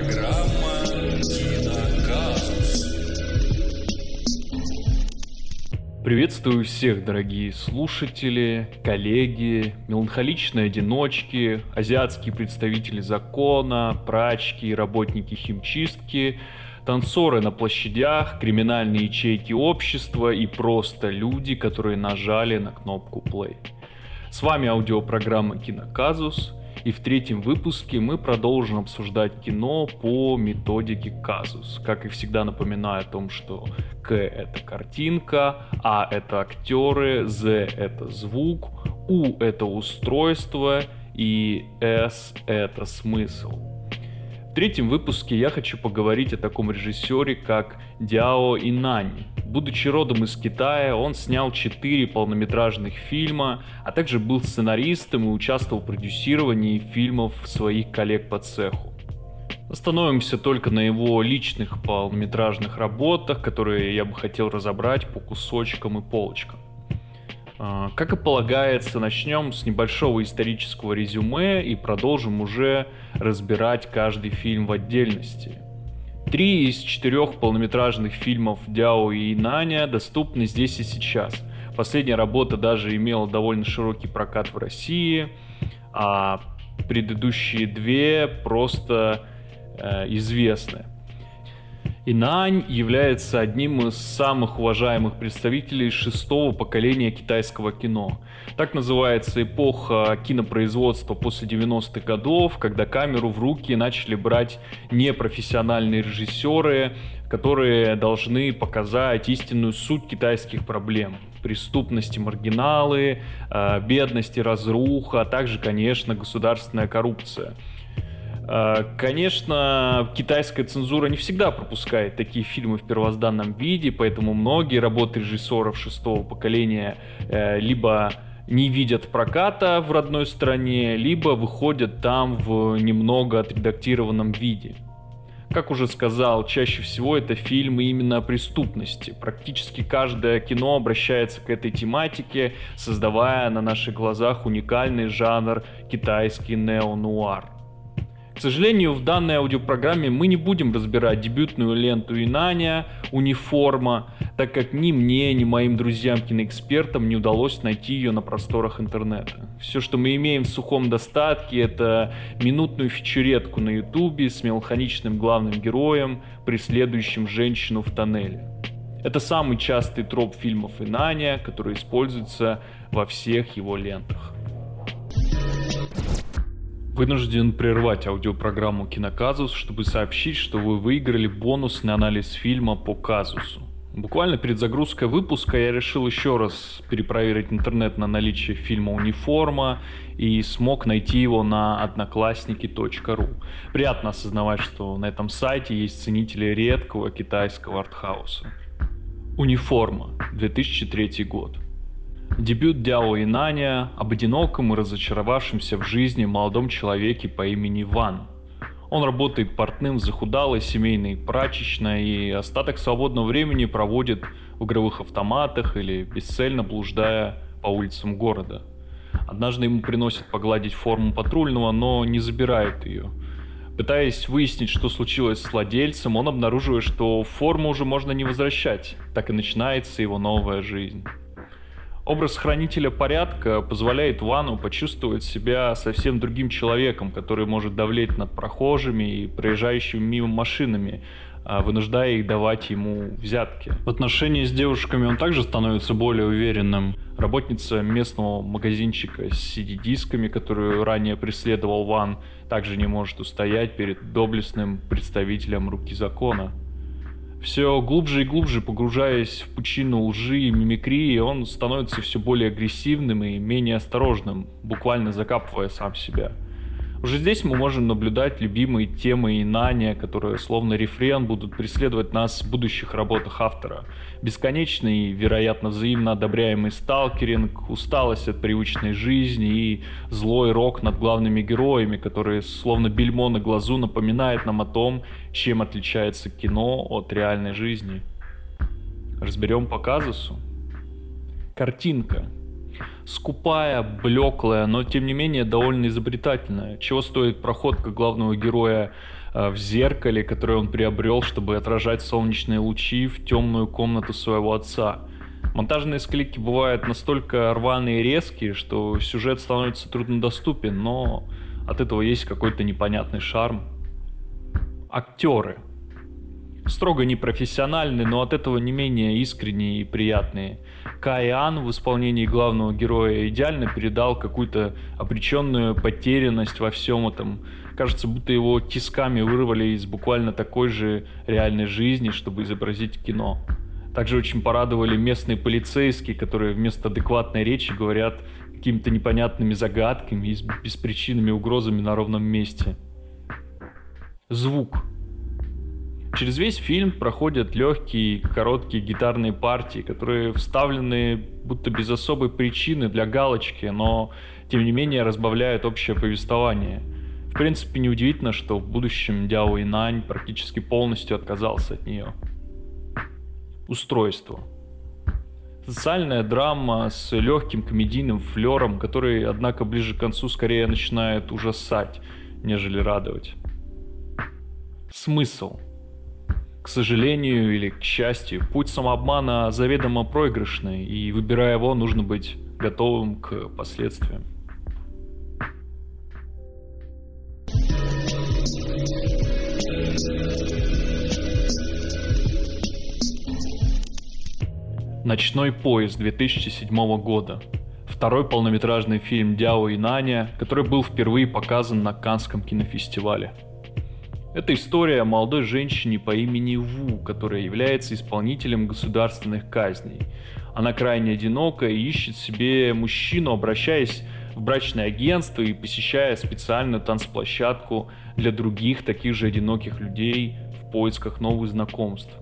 Программа. Приветствую всех, дорогие слушатели, коллеги, меланхоличные одиночки, азиатские представители закона, прачки и работники химчистки, танцоры на площадях, криминальные ячейки общества и просто люди, которые нажали на кнопку play. С вами аудиопрограмма «Киноказус», и в третьем выпуске мы продолжим обсуждать кино по методике казус. Как и всегда напоминаю о том, что К это картинка, А это актеры, З это звук, У это устройство и С это смысл. В третьем выпуске я хочу поговорить о таком режиссере, как Дяо Инань. Будучи родом из Китая, он снял четыре полнометражных фильма, а также был сценаристом и участвовал в продюсировании фильмов своих коллег по цеху. Остановимся только на его личных полнометражных работах, которые я бы хотел разобрать по кусочкам и полочкам. А, как и полагается, начнем с небольшого исторического резюме и продолжим уже разбирать каждый фильм в отдельности. Три из четырех полнометражных фильмов Дяо и Наня доступны здесь и сейчас. Последняя работа даже имела довольно широкий прокат в России, а предыдущие две просто э, известны. Инань является одним из самых уважаемых представителей шестого поколения китайского кино. Так называется эпоха кинопроизводства после 90-х годов, когда камеру в руки начали брать непрофессиональные режиссеры, которые должны показать истинную суть китайских проблем. Преступности, маргиналы, э, бедности, разруха, а также, конечно, государственная коррупция – конечно, китайская цензура не всегда пропускает такие фильмы в первозданном виде, поэтому многие работы режиссеров шестого поколения э, либо не видят проката в родной стране, либо выходят там в немного отредактированном виде. Как уже сказал, чаще всего это фильмы именно о преступности. Практически каждое кино обращается к этой тематике, создавая на наших глазах уникальный жанр китайский нео-нуар. К сожалению, в данной аудиопрограмме мы не будем разбирать дебютную ленту Инаня, Униформа, так как ни мне, ни моим друзьям-киноэкспертам не удалось найти ее на просторах интернета. Все, что мы имеем в сухом достатке, это минутную фичуретку на ютубе с меланхоличным главным героем, преследующим женщину в тоннеле. Это самый частый троп фильмов Инаня, который используется во всех его лентах. Вынужден прервать аудиопрограмму «Киноказус», чтобы сообщить, что вы выиграли бонусный анализ фильма по казусу. Буквально перед загрузкой выпуска я решил еще раз перепроверить интернет на наличие фильма «Униформа» и смог найти его на одноклассники.ру. Приятно осознавать, что на этом сайте есть ценители редкого китайского артхауса. «Униформа», 2003 год. Дебют Дяо и Наня об одиноком и разочаровавшемся в жизни молодом человеке по имени Ван. Он работает портным в захудалой семейной прачечной и остаток свободного времени проводит в игровых автоматах или бесцельно блуждая по улицам города. Однажды ему приносят погладить форму патрульного, но не забирают ее. Пытаясь выяснить, что случилось с владельцем, он обнаруживает, что форму уже можно не возвращать. Так и начинается его новая жизнь. Образ хранителя порядка позволяет Вану почувствовать себя совсем другим человеком, который может давлеть над прохожими и проезжающими мимо машинами, а, вынуждая их давать ему взятки. В отношении с девушками он также становится более уверенным. Работница местного магазинчика с CD-дисками, которую ранее преследовал Ван, также не может устоять перед доблестным представителем руки закона. Все глубже и глубже погружаясь в пучину лжи и мимикрии, он становится все более агрессивным и менее осторожным, буквально закапывая сам себя. Уже здесь мы можем наблюдать любимые темы Инания, которые словно рефрен будут преследовать нас в будущих работах автора. Бесконечный и, вероятно, взаимно одобряемый сталкеринг, усталость от привычной жизни и злой рок над главными героями, которые словно бельмо на глазу напоминают нам о том, чем отличается кино от реальной жизни. Разберем по казусу. Картинка – скупая, блеклая, но тем не менее довольно изобретательная. Чего стоит проходка главного героя в зеркале, которое он приобрел, чтобы отражать солнечные лучи в темную комнату своего отца. Монтажные склейки бывают настолько рваные и резкие, что сюжет становится труднодоступен, но от этого есть какой-то непонятный шарм. Актеры. Строго непрофессиональные, но от этого не менее искренние и приятные. Кай Ан в исполнении главного героя идеально передал какую-то обреченную потерянность во всем этом. Кажется, будто его тисками вырвали из буквально такой же реальной жизни, чтобы изобразить кино. Также очень порадовали местные полицейские, которые вместо адекватной речи говорят какими-то непонятными загадками и беспричинными угрозами на ровном месте. Звук. Через весь фильм проходят легкие, короткие гитарные партии, которые вставлены будто без особой причины для галочки, но тем не менее разбавляют общее повествование. В принципе, неудивительно, что в будущем Дяо Инань практически полностью отказался от нее устройство. Социальная драма с легким комедийным флером, который, однако, ближе к концу скорее начинает ужасать, нежели радовать. Смысл. К сожалению или к счастью, путь самообмана заведомо проигрышный, и выбирая его, нужно быть готовым к последствиям. «Ночной поезд» 2007 года. Второй полнометражный фильм Дяо и Наня, который был впервые показан на Канском кинофестивале. Это история о молодой женщине по имени Ву, которая является исполнителем государственных казней. Она крайне одинока и ищет себе мужчину, обращаясь в брачное агентство и посещая специальную танцплощадку для других таких же одиноких людей в поисках новых знакомств.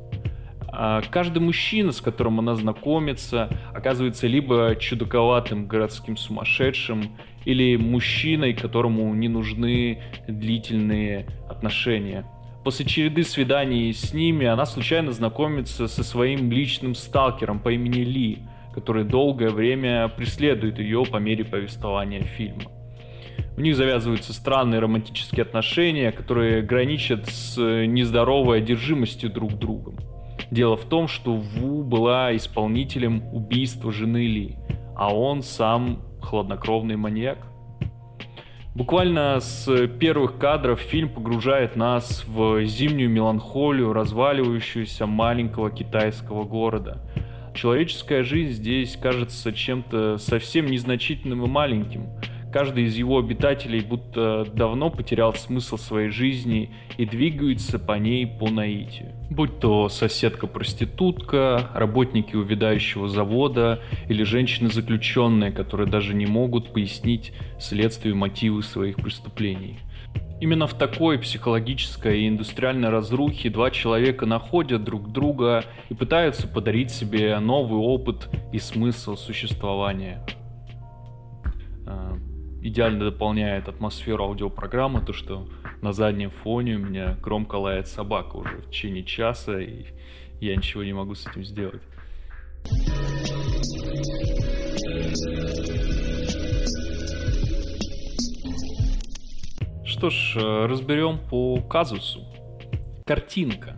А каждый мужчина, с которым она знакомится, оказывается либо чудаковатым городским сумасшедшим, или мужчиной, которому не нужны длительные отношения. После череды свиданий с ними она случайно знакомится со своим личным сталкером по имени Ли, который долгое время преследует ее по мере повествования фильма. У них завязываются странные романтические отношения, которые граничат с нездоровой одержимостью друг другом. Дело в том, что Ву была исполнителем убийства жены Ли, а он сам хладнокровный маньяк. Буквально с первых кадров фильм погружает нас в зимнюю меланхолию разваливающегося маленького китайского города. Человеческая жизнь здесь кажется чем-то совсем незначительным и маленьким – Каждый из его обитателей будто давно потерял смысл своей жизни и двигается по ней по наитию. Будь то соседка-проститутка, работники увядающего завода или женщины-заключенные, которые даже не могут пояснить следствию мотивы своих преступлений. Именно в такой психологической и индустриальной разрухе два человека находят друг друга и пытаются подарить себе новый опыт и смысл существования. Идеально дополняет атмосферу аудиопрограммы, то что на заднем фоне у меня громко лает собака уже в течение часа, и я ничего не могу с этим сделать. Что ж, э, разберем по казусу. Картинка.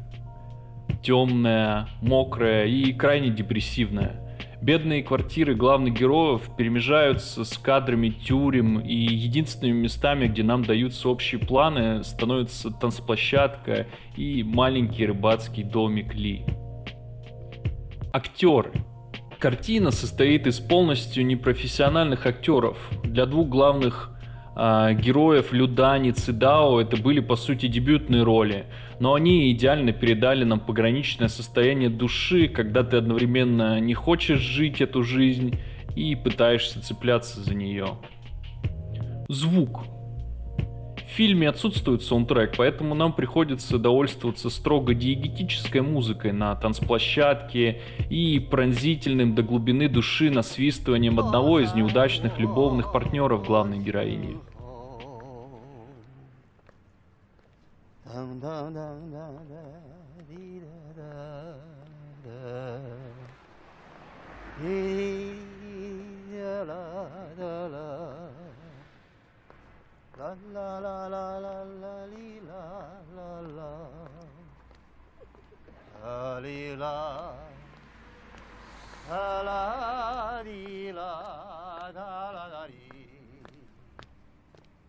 Темная, мокрая и крайне депрессивная. Бедные квартиры главных героев перемежаются с кадрами тюрем, и единственными местами, где нам даются общие планы, становятся танцплощадка и маленький рыбацкий домик Ли. Актеры. Картина состоит из полностью непрофессиональных актеров. Для двух главных героев Людани Цидао это были по сути дебютные роли, но они идеально передали нам пограничное состояние души, когда ты одновременно не хочешь жить эту жизнь и пытаешься цепляться за нее. Звук. В фильме отсутствует саундтрек, поэтому нам приходится довольствоваться строго диегетической музыкой на танцплощадке и пронзительным до глубины души насвистыванием одного из неудачных любовных партнеров главной героини. ла ла ла ла ли ла ла ла. Ли ла. Ла ли ла да ла да ли.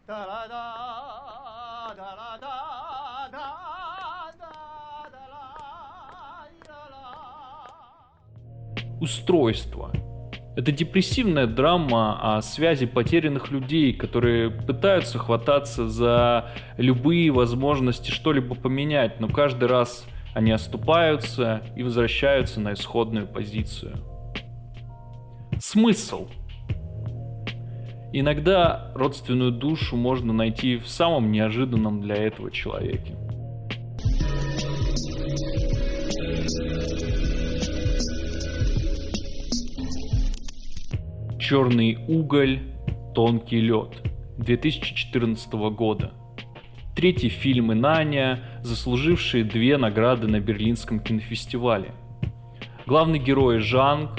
Да ла да да ла да устройство. Это депрессивная драма о связи потерянных людей, которые пытаются хвататься за любые возможности что-либо поменять, но каждый раз они оступаются и возвращаются на исходную позицию. Смысл. Иногда родственную душу можно найти в самом неожиданном для этого человеке. Черный уголь, тонкий лед 2014 года. Третий фильм Инаня, заслуживший две награды на Берлинском кинофестивале. Главный герой Жанг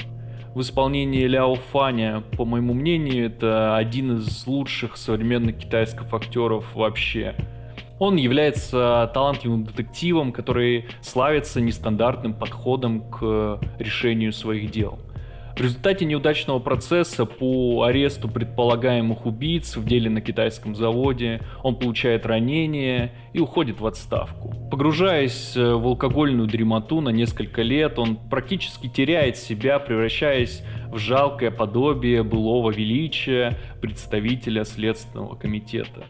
в исполнении Ляо Фаня, по моему мнению, это один из лучших современных китайских актеров вообще. Он является талантливым детективом, который славится нестандартным подходом к решению своих дел – в результате неудачного процесса по аресту предполагаемых убийц в деле на китайском заводе он получает ранение и уходит в отставку. Погружаясь э, в алкогольную дремоту на несколько лет, он практически теряет себя, превращаясь в жалкое подобие былого величия представителя Следственного комитета.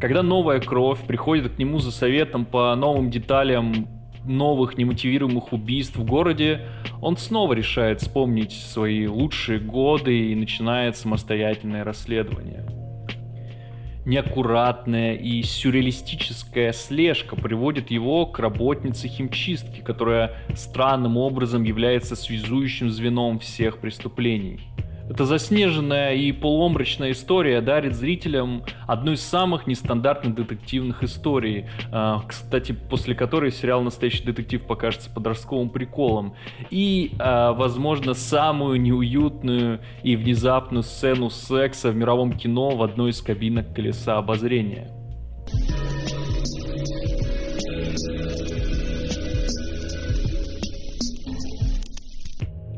Когда новая кровь приходит к нему за советом по новым деталям новых немотивируемых убийств в городе, он снова решает вспомнить свои лучшие годы и начинает самостоятельное расследование. Неаккуратная и сюрреалистическая слежка приводит его к работнице химчистки, которая странным образом является связующим звеном всех преступлений – эта заснеженная и полуомрачная история дарит зрителям одну из самых нестандартных детективных историй, а, кстати, после которой сериал «Настоящий детектив» покажется подростковым приколом, и, а, возможно, самую неуютную и внезапную сцену секса в мировом кино в одной из кабинок колеса обозрения.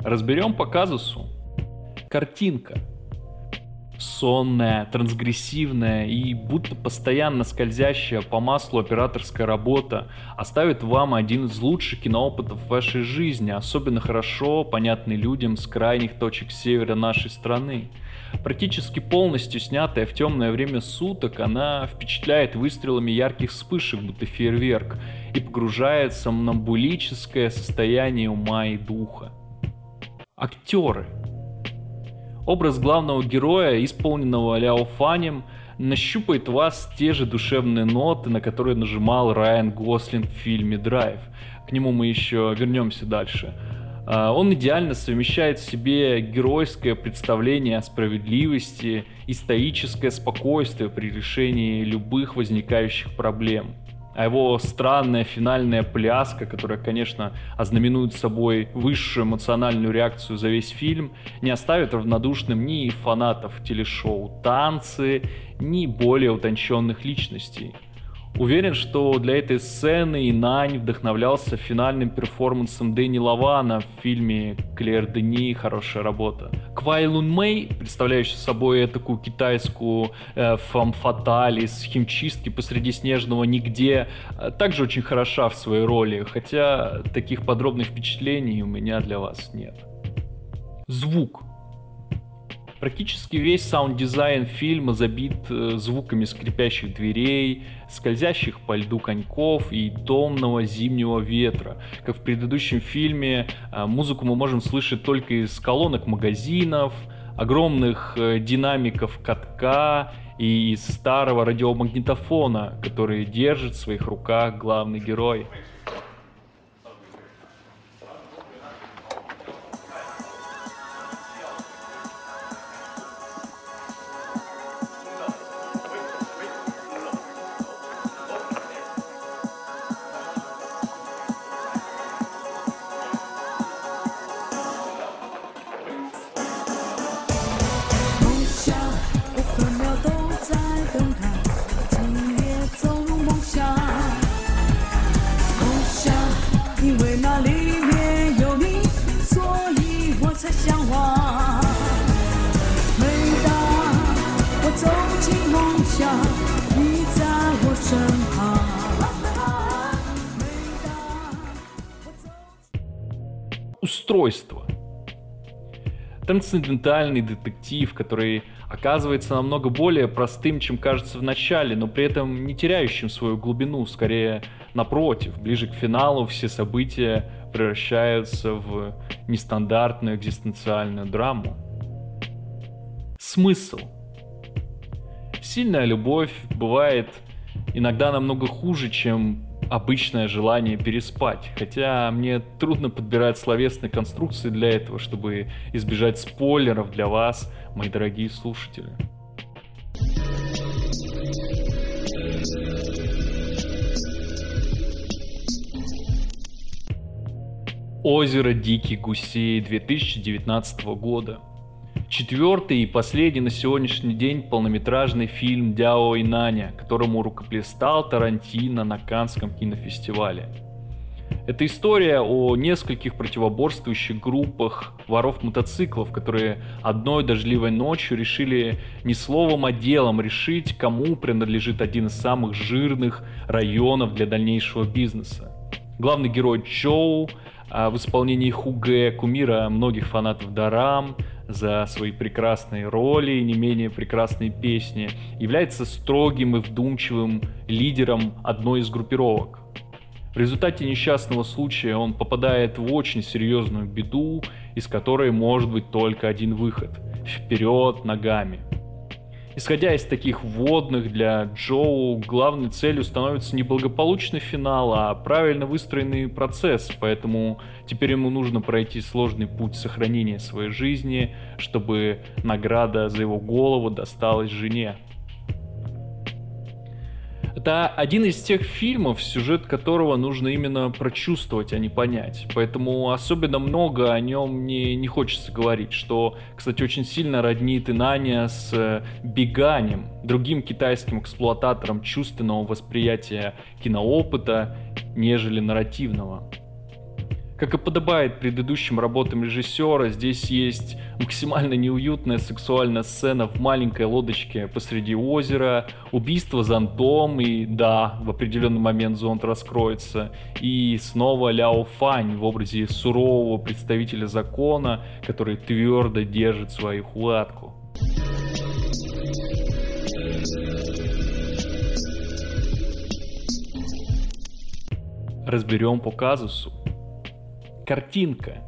Разберем по казусу картинка. Сонная, трансгрессивная и будто постоянно скользящая по маслу операторская работа оставит вам один из лучших киноопытов в вашей жизни, особенно хорошо понятный людям с крайних точек севера нашей страны. Практически полностью снятая в темное время суток, она впечатляет выстрелами ярких вспышек, будто фейерверк, и погружает в сомнамбулическое состояние ума и духа. Актеры – Образ главного героя, исполненного Ляо Фанем, нащупает вас те же душевные ноты, на которые нажимал Райан Гослинг в фильме «Драйв». К нему мы еще вернемся дальше. А, он идеально совмещает в себе геройское представление о справедливости и стоическое спокойствие при решении любых возникающих проблем – а его странная финальная пляска, которая, конечно, ознаменует собой высшую эмоциональную реакцию за весь фильм, не оставит равнодушным ни фанатов телешоу «Танцы», ни более утонченных личностей. Уверен, что для этой сцены Инань вдохновлялся финальным перформансом Дэнни Лавана в фильме «Клер Дени. Хорошая работа». Квай Лун Мэй, представляющая собой такую китайскую э, фамфаталь из химчистки посреди снежного нигде, э, также очень хороша в своей роли, хотя таких подробных впечатлений у меня для вас нет. Звук. Практически весь саунд-дизайн фильма забит э, звуками скрипящих дверей, скользящих по льду коньков и томного зимнего ветра. Как в предыдущем фильме, э, музыку мы можем слышать только из колонок магазинов, огромных э, динамиков катка и из старого радиомагнитофона, который держит в своих руках главный герой. Устройство. Трансцендентальный детектив, который оказывается намного более простым, чем кажется в начале, но при этом не теряющим свою глубину, скорее напротив. Ближе к финалу все события превращаются в нестандартную экзистенциальную драму. Смысл. Сильная любовь бывает иногда намного хуже, чем обычное желание переспать. Хотя мне трудно подбирать словесные конструкции для этого, чтобы избежать спойлеров для вас, мои дорогие слушатели. Озеро Дикий Гусей 2019 года. Четвертый и последний на сегодняшний день полнометражный фильм Дяо и Наня, которому рукоплестал Тарантино на Канском кинофестивале. Это история о нескольких противоборствующих группах воров мотоциклов, которые одной дождливой ночью решили не словом, а делом решить, кому принадлежит один из самых жирных районов для дальнейшего бизнеса. Главный герой Чоу в исполнении Хуге, кумира многих фанатов Дарам, за свои прекрасные роли и не менее прекрасные песни, является строгим и вдумчивым лидером одной из группировок. В результате несчастного случая он попадает в очень серьезную беду, из которой может быть только один выход – вперед ногами. Исходя из таких вводных для Джоу, главной целью становится не благополучный финал, а правильно выстроенный процесс, поэтому теперь ему нужно пройти сложный путь сохранения своей жизни, чтобы награда за его голову досталась жене. Это один из тех фильмов, сюжет которого нужно именно прочувствовать, а не понять. Поэтому особенно много о нем мне не хочется говорить, что, кстати, очень сильно роднит Инаня с э, Беганем, другим китайским эксплуататором чувственного восприятия киноопыта, нежели нарративного. Как и подобает предыдущим работам режиссера, здесь есть максимально неуютная сексуальная сцена в маленькой лодочке посреди озера, убийство зонтом, и да, в определенный момент зонт раскроется, и снова Ляо Фань в образе сурового представителя закона, который твердо держит свою хватку. Разберем по казусу картинка.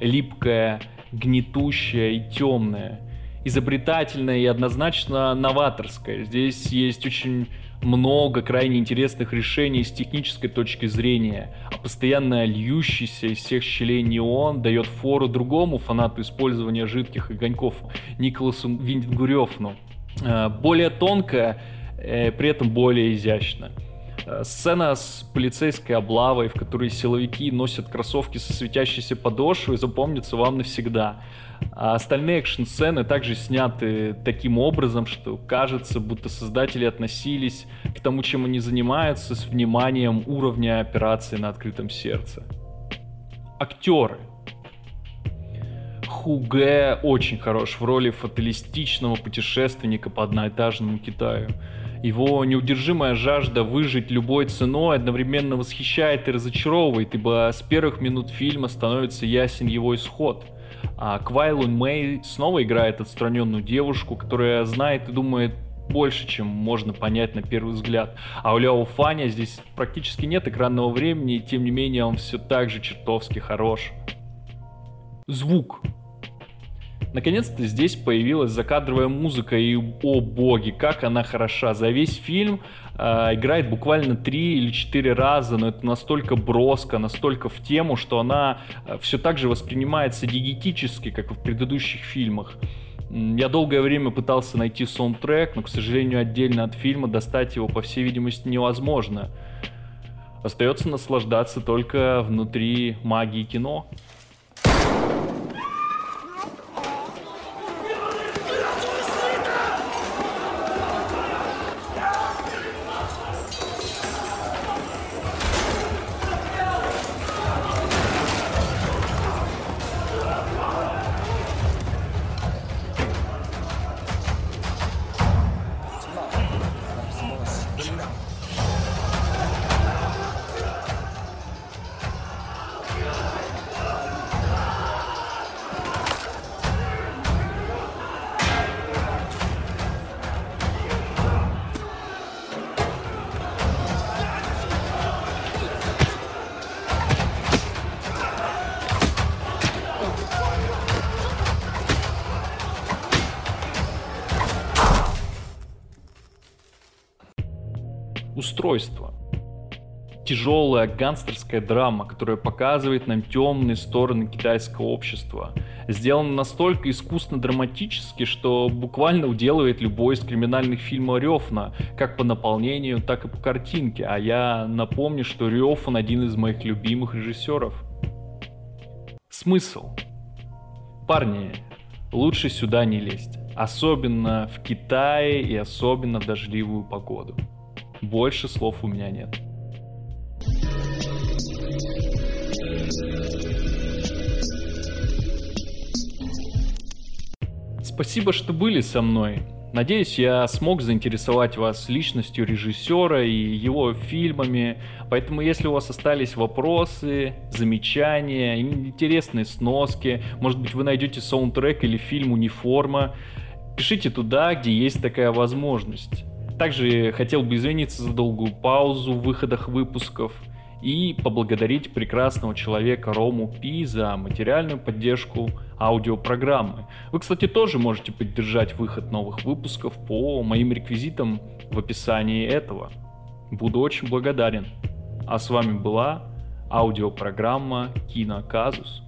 Липкая, гнетущая и темная. Изобретательная и однозначно новаторская. Здесь есть очень много крайне интересных решений с технической точки зрения, а постоянно льющийся из всех щелей неон дает фору другому фанату использования жидких огоньков Николасу Виндгурёфну. Э, более тонкая, э, при этом более изящно. Э, сцена с полицейской облавой, в которой силовики носят кроссовки со светящейся подошвой, запомнится вам навсегда. А остальные экшн-сцены также сняты таким образом, что кажется, будто создатели относились к тому, чем они занимаются, с вниманием уровня операции на открытом сердце. Актеры. Хуге очень хорош в роли фаталистичного путешественника по одноэтажному Китаю. Его неудержимая жажда выжить любой ценой одновременно восхищает и разочаровывает, ибо с первых минут фильма становится ясен его исход. А Квайлун Мэй снова играет отстраненную девушку, которая знает и думает больше, чем можно понять на первый взгляд. А у Ляо Фаня здесь практически нет экранного времени, и тем не менее он все так же чертовски хорош. Звук. Наконец-то здесь появилась закадровая музыка, и, о боги, как она хороша. За весь фильм э, играет буквально три или четыре раза, но это настолько броско, настолько в тему, что она э, все так же воспринимается диетически, как и в предыдущих фильмах. Я долгое время пытался найти саундтрек, но, к сожалению, отдельно от фильма достать его, по всей видимости, невозможно. Остается наслаждаться только внутри магии кино. Устройство. Тяжелая гангстерская драма, которая показывает нам темные стороны китайского общества. Сделана настолько искусно драматически, что буквально уделывает любой из криминальных фильмов Рёфна, как по наполнению, так и по картинке. А я напомню, что Рёфан один из моих любимых режиссеров. Смысл. Парни, лучше сюда не лезть. Особенно в Китае и особенно в дождливую погоду. Больше слов у меня нет. Спасибо, что были со мной. Надеюсь, я смог заинтересовать вас личностью режиссера и его фильмами. Поэтому, если у вас остались вопросы, замечания, интересные сноски, может быть, вы найдете саундтрек или фильм «Униформа», пишите туда, где есть такая возможность. Также хотел бы извиниться за долгую паузу в выходах выпусков и поблагодарить прекрасного человека Рому Пи за материальную поддержку аудиопрограммы. Вы, кстати, тоже можете поддержать выход новых выпусков по моим реквизитам в описании этого. Буду очень благодарен. А с вами была аудиопрограмма Киноказус.